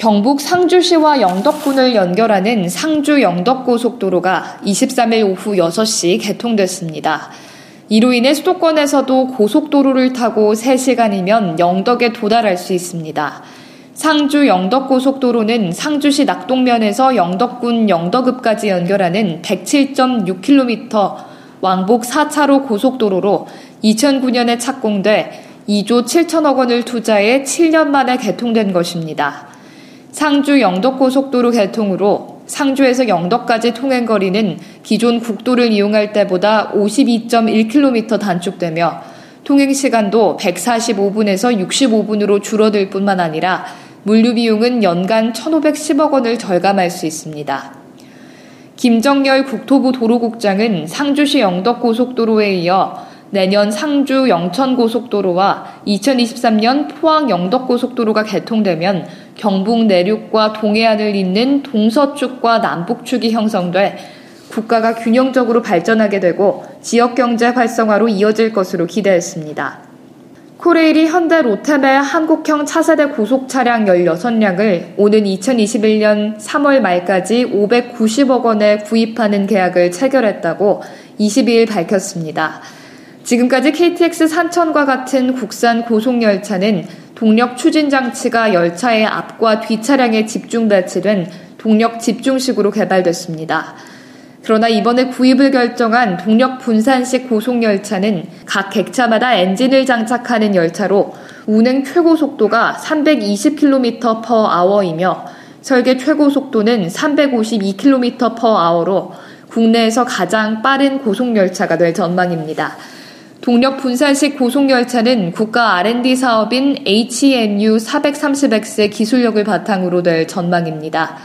경북 상주시와 영덕군을 연결하는 상주 영덕고속도로가 23일 오후 6시 개통됐습니다. 이로 인해 수도권에서도 고속도로를 타고 3시간이면 영덕에 도달할 수 있습니다. 상주 영덕고속도로는 상주시 낙동면에서 영덕군 영덕읍까지 연결하는 107.6km 왕복 4차로 고속도로로 2009년에 착공돼 2조 7천억 원을 투자해 7년 만에 개통된 것입니다. 상주 영덕고속도로 개통으로 상주에서 영덕까지 통행 거리는 기존 국도를 이용할 때보다 52.1km 단축되며 통행 시간도 145분에서 65분으로 줄어들 뿐만 아니라 물류 비용은 연간 1,510억 원을 절감할 수 있습니다. 김정열 국토부 도로국장은 상주시 영덕고속도로에 이어 내년 상주 영천고속도로와 2023년 포항 영덕고속도로가 개통되면 경북 내륙과 동해안을 잇는 동서축과 남북축이 형성돼 국가가 균형적으로 발전하게 되고 지역 경제 활성화로 이어질 것으로 기대했습니다. 코레일이 현대 롯데메 한국형 차세대 고속 차량 16량을 오는 2021년 3월 말까지 590억 원에 구입하는 계약을 체결했다고 22일 밝혔습니다. 지금까지 KTX 산천과 같은 국산 고속열차는 동력 추진 장치가 열차의 앞과 뒷 차량에 집중 배치된 동력 집중식으로 개발됐습니다. 그러나 이번에 구입을 결정한 동력 분산식 고속열차는 각 객차마다 엔진을 장착하는 열차로 운행 최고 속도가 320km/h이며 설계 최고 속도는 352km/h로 국내에서 가장 빠른 고속열차가 될 전망입니다. 동력 분산식 고속열차는 국가 R&D 사업인 HMU 430X의 기술력을 바탕으로 될 전망입니다.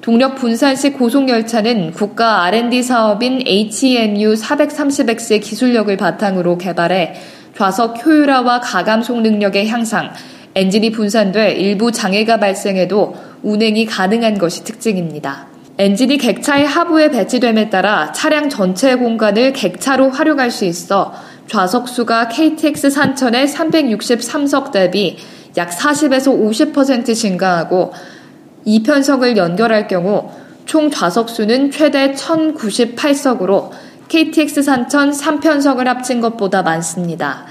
동력 분산식 고속열차는 국가 R&D 사업인 HMU 430X의 기술력을 바탕으로 개발해 좌석 효율화와 가감속 능력의 향상, 엔진이 분산돼 일부 장애가 발생해도 운행이 가능한 것이 특징입니다. 엔진이 객차의 하부에 배치됨에 따라 차량 전체 공간을 객차로 활용할 수 있어 좌석수가 KTX 산천의 363석 대비 약 40에서 50% 증가하고 2편석을 연결할 경우 총 좌석수는 최대 1098석으로 KTX 산천 3편석을 합친 것보다 많습니다.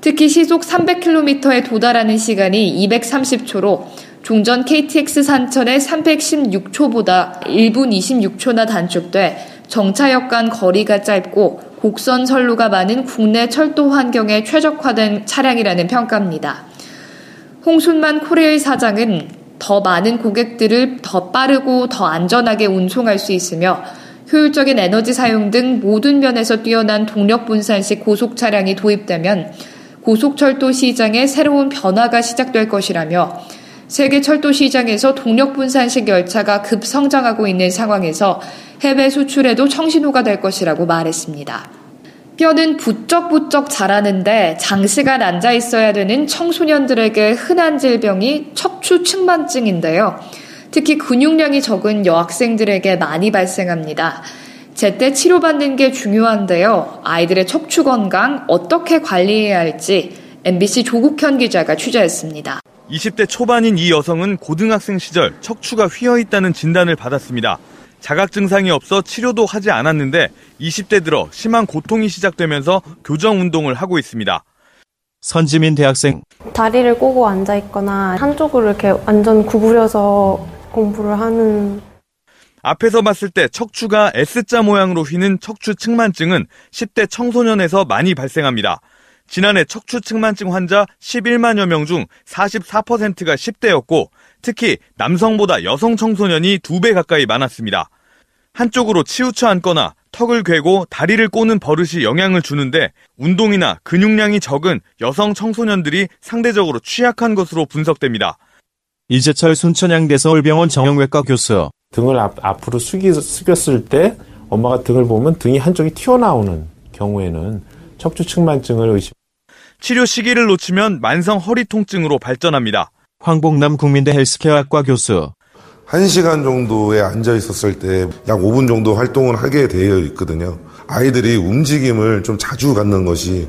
특히 시속 300km에 도달하는 시간이 230초로 종전 KTX 산천의 316초보다 1분 26초나 단축돼 정차역 간 거리가 짧고 곡선 선로가 많은 국내 철도 환경에 최적화된 차량이라는 평가입니다. 홍순만 코레일 사장은 더 많은 고객들을 더 빠르고 더 안전하게 운송할 수 있으며 효율적인 에너지 사용 등 모든 면에서 뛰어난 동력 분산식 고속 차량이 도입되면 고속철도 시장에 새로운 변화가 시작될 것이라며 세계 철도 시장에서 동력 분산식 열차가 급성장하고 있는 상황에서 해외 수출에도 청신호가 될 것이라고 말했습니다. 뼈는 부쩍부쩍 자라는데 장시간 앉아 있어야 되는 청소년들에게 흔한 질병이 척추 측만증인데요. 특히 근육량이 적은 여학생들에게 많이 발생합니다. 제때 치료받는 게 중요한데요. 아이들의 척추 건강 어떻게 관리해야 할지 MBC 조국현 기자가 취재했습니다. 20대 초반인 이 여성은 고등학생 시절 척추가 휘어 있다는 진단을 받았습니다. 자각 증상이 없어 치료도 하지 않았는데 20대 들어 심한 고통이 시작되면서 교정 운동을 하고 있습니다. 선지민 대학생 다리를 꼬고 앉아 있거나 한쪽으로 이렇게 완전 구부려서 공부를 하는 앞에서 봤을 때 척추가 S자 모양으로 휘는 척추 측만증은 10대 청소년에서 많이 발생합니다. 지난해 척추 측만증 환자 11만여 명 중 44%가 10대였고 특히 남성보다 여성 청소년이 2배 가까이 많았습니다. 한쪽으로 치우쳐 앉거나 턱을 괴고 다리를 꼬는 버릇이 영향을 주는데 운동이나 근육량이 적은 여성 청소년들이 상대적으로 취약한 것으로 분석됩니다. 이재철 순천향대 서울병원 정형외과 교수 등을 앞, 앞으로 숙이, 숙였을 때 엄마가 등을 보면 등이 한쪽이 튀어나오는 경우에는 척추 측만증을 의심. 치료 시기를 놓치면 만성 허리 통증으로 발전합니다. 황복남 국민대 헬스케어학과 교수. 1시간 정도에 앉아 있었을 때 약 5분 정도 활동을 하게 되어 있거든요. 아이들이 움직임을 좀 자주 갖는 것이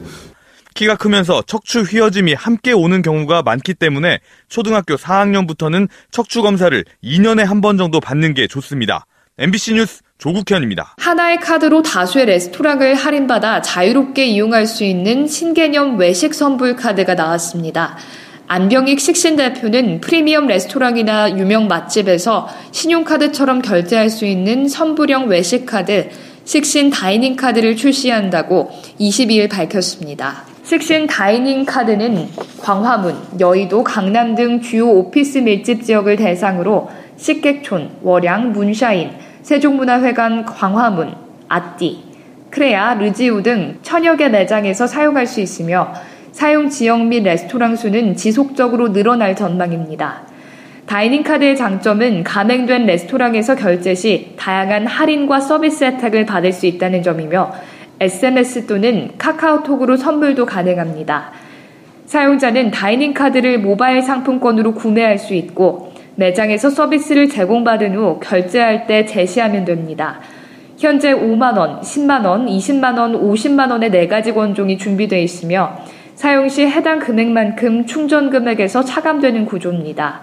키가 크면서 척추 휘어짐이 함께 오는 경우가 많기 때문에 초등학교 4학년부터는 척추 검사를 2년에 한 번 정도 받는 게 좋습니다. MBC 뉴스 조국현입니다. 하나의 카드로 다수의 레스토랑을 할인받아 자유롭게 이용할 수 있는 신개념 외식 선불 카드가 나왔습니다. 안병익 식신 대표는 프리미엄 레스토랑이나 유명 맛집에서 신용카드처럼 결제할 수 있는 선불형 외식 카드, 식신 dining 카드를 출시한다고 22일 밝혔습니다. 식신 dining 카드는 광화문, 여의도, 강남 등 주요 오피스 밀집 지역을 대상으로 식객촌, 월향, 문샤인, 세종문화회관 광화문, 아띠, 크레아, 르지우 등 천여 개 매장에서 사용할 수 있으며 사용 지역 및 레스토랑 수는 지속적으로 늘어날 전망입니다. dining 카드의 장점은 가맹된 레스토랑에서 결제 시 다양한 할인과 서비스 혜택을 받을 수 있다는 점이며 SMS 또는 카카오톡으로 선물도 가능합니다. 사용자는 다이닝 카드를 모바일 상품권으로 구매할 수 있고 매장에서 서비스를 제공받은 후 결제할 때 제시하면 됩니다. 현재 5만원, 10만원, 20만원, 50만원의 4가지 권종이 준비되어 있으며 사용 시 해당 금액만큼 충전 금액에서 차감되는 구조입니다.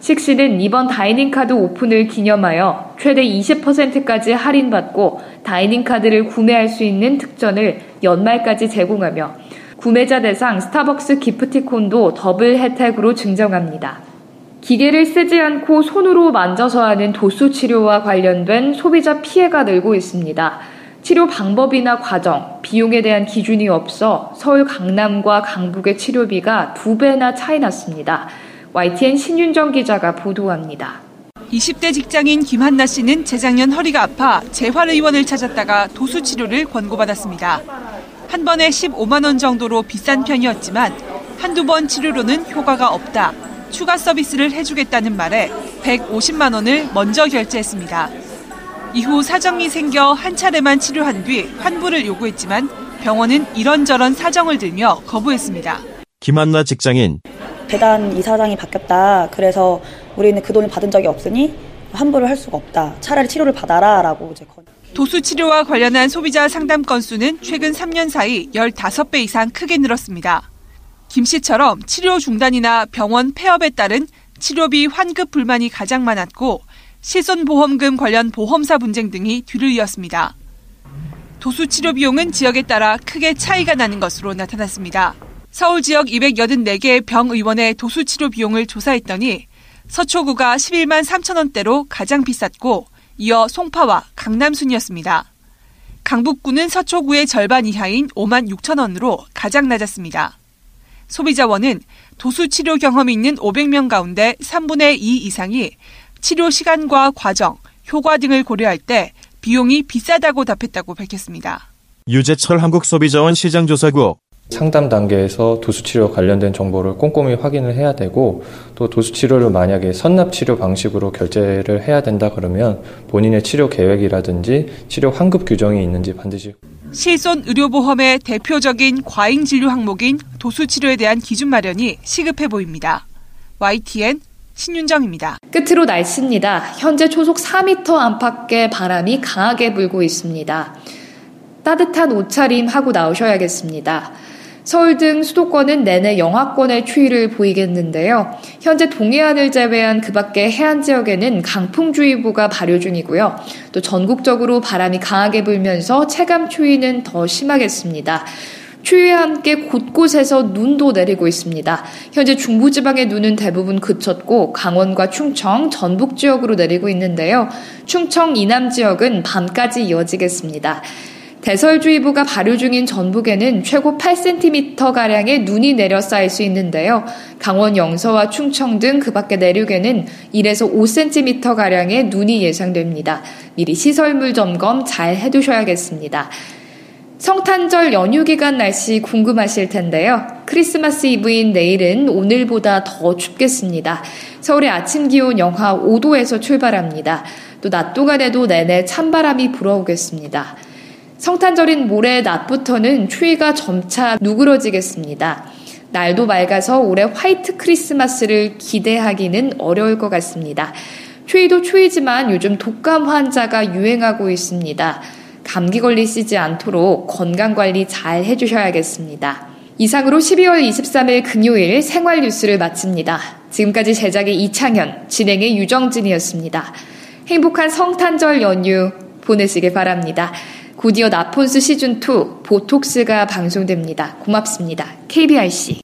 식시는 이번 다이닝 카드 오픈을 기념하여 최대 20%까지 할인받고 다이닝 카드를 구매할 수 있는 특전을 연말까지 제공하며 구매자 대상 스타벅스 기프티콘도 더블 혜택으로 증정합니다. 기계를 쓰지 않고 손으로 만져서 하는 도수 치료와 관련된 소비자 피해가 늘고 있습니다. 치료 방법이나 과정, 비용에 대한 기준이 없어 서울 강남과 강북의 치료비가 두 배나 차이 났습니다. YTN 신윤정 기자가 보도합니다. 20대 직장인 김한나 씨는 재작년 허리가 아파 재활의원을 찾았다가 도수 치료를 권고받았습니다. 한 번에 15만 원 정도로 비싼 편이었지만 한두 번 치료로는 효과가 없다. 추가 서비스를 해주겠다는 말에 150만 원을 먼저 결제했습니다. 이후 사정이 생겨 한 차례만 치료한 뒤 환불을 요구했지만 병원은 이런저런 사정을 들며 거부했습니다. 김한나 직장인 재단 이사장이 바뀌었다. 그래서 우리는 그 돈을 받은 적이 없으니 환불을 할 수가 없다. 차라리 치료를 받아라라고 이제 건. 도수 치료와 관련한 소비자 상담 건수는 최근 3년 사이 15배 이상 크게 늘었습니다. 김 씨처럼 치료 중단이나 병원 폐업에 따른 치료비 환급 불만이 가장 많았고 실손보험금 관련 보험사 분쟁 등이 뒤를 이었습니다. 도수 치료 비용은 지역에 따라 크게 차이가 나는 것으로 나타났습니다. 서울 지역 284개의 병의원의 도수 치료 비용을 조사했더니 서초구가 11만 3천 원대로 가장 비쌌고 이어 송파와 강남 순이었습니다. 강북구는 서초구의 절반 이하인 5만 6천 원으로 가장 낮았습니다. 소비자원은 도수 치료 경험이 있는 500명 가운데 3분의 2 이상이 치료 시간과 과정, 효과 등을 고려할 때 비용이 비싸다고 답했다고 밝혔습니다. 유재철 한국소비자원 시장조사국 상담 단계에서 도수치료 관련된 정보를 꼼꼼히 확인을 해야 되고 또 도수치료를 만약에 선납치료 방식으로 결제를 해야 된다 그러면 본인의 치료 계획이라든지 치료 환급 규정이 있는지 반드시 실손 의료보험의 대표적인 과잉 진료 항목인 도수치료에 대한 기준 마련이 시급해 보입니다. YTN 신윤정입니다. 끝으로 날씨입니다. 현재 초속 4m 안팎의 바람이 강하게 불고 있습니다. 따뜻한 옷차림 하고 나오셔야겠습니다. 서울 등 수도권은 내내 영하권의 추위를 보이겠는데요. 현재 동해안을 제외한 그 밖의 해안 지역에는 강풍주의보가 발효 중이고요. 또 전국적으로 바람이 강하게 불면서 체감 추위는 더 심하겠습니다. 추위와 함께 곳곳에서 눈도 내리고 있습니다. 현재 중부지방의 눈은 대부분 그쳤고 강원과 충청, 전북 지역으로 내리고 있는데요. 충청 이남 지역은 밤까지 이어지겠습니다. 대설주의보가 발효 중인 전북에는 최고 8cm가량의 눈이 내려 쌓일 수 있는데요. 강원 영서와 충청 등 그 밖의 내륙에는 1에서 5cm가량의 눈이 예상됩니다. 미리 시설물 점검 잘 해두셔야겠습니다. 성탄절 연휴 기간 날씨 궁금하실 텐데요. 크리스마스 이브인 내일은 오늘보다 더 춥겠습니다. 서울의 아침 기온 영하 5도에서 출발합니다. 또 낮 동안에도 내내 찬바람이 불어오겠습니다. 성탄절인 모레 낮부터는 추위가 점차 누그러지겠습니다. 날도 맑아서 올해 화이트 크리스마스를 기대하기는 어려울 것 같습니다. 추위도 추위지만 요즘 독감 환자가 유행하고 있습니다. 감기 걸리시지 않도록 건강 관리 잘 해주셔야겠습니다. 이상으로 12월 23일 금요일 생활 뉴스를 마칩니다. 지금까지 제작의 이창현, 진행의 유정진이었습니다. 행복한 성탄절 연휴 보내시길 바랍니다. 곧이어 나폰스 시즌2 보톡스가 방송됩니다. 고맙습니다. KBRC.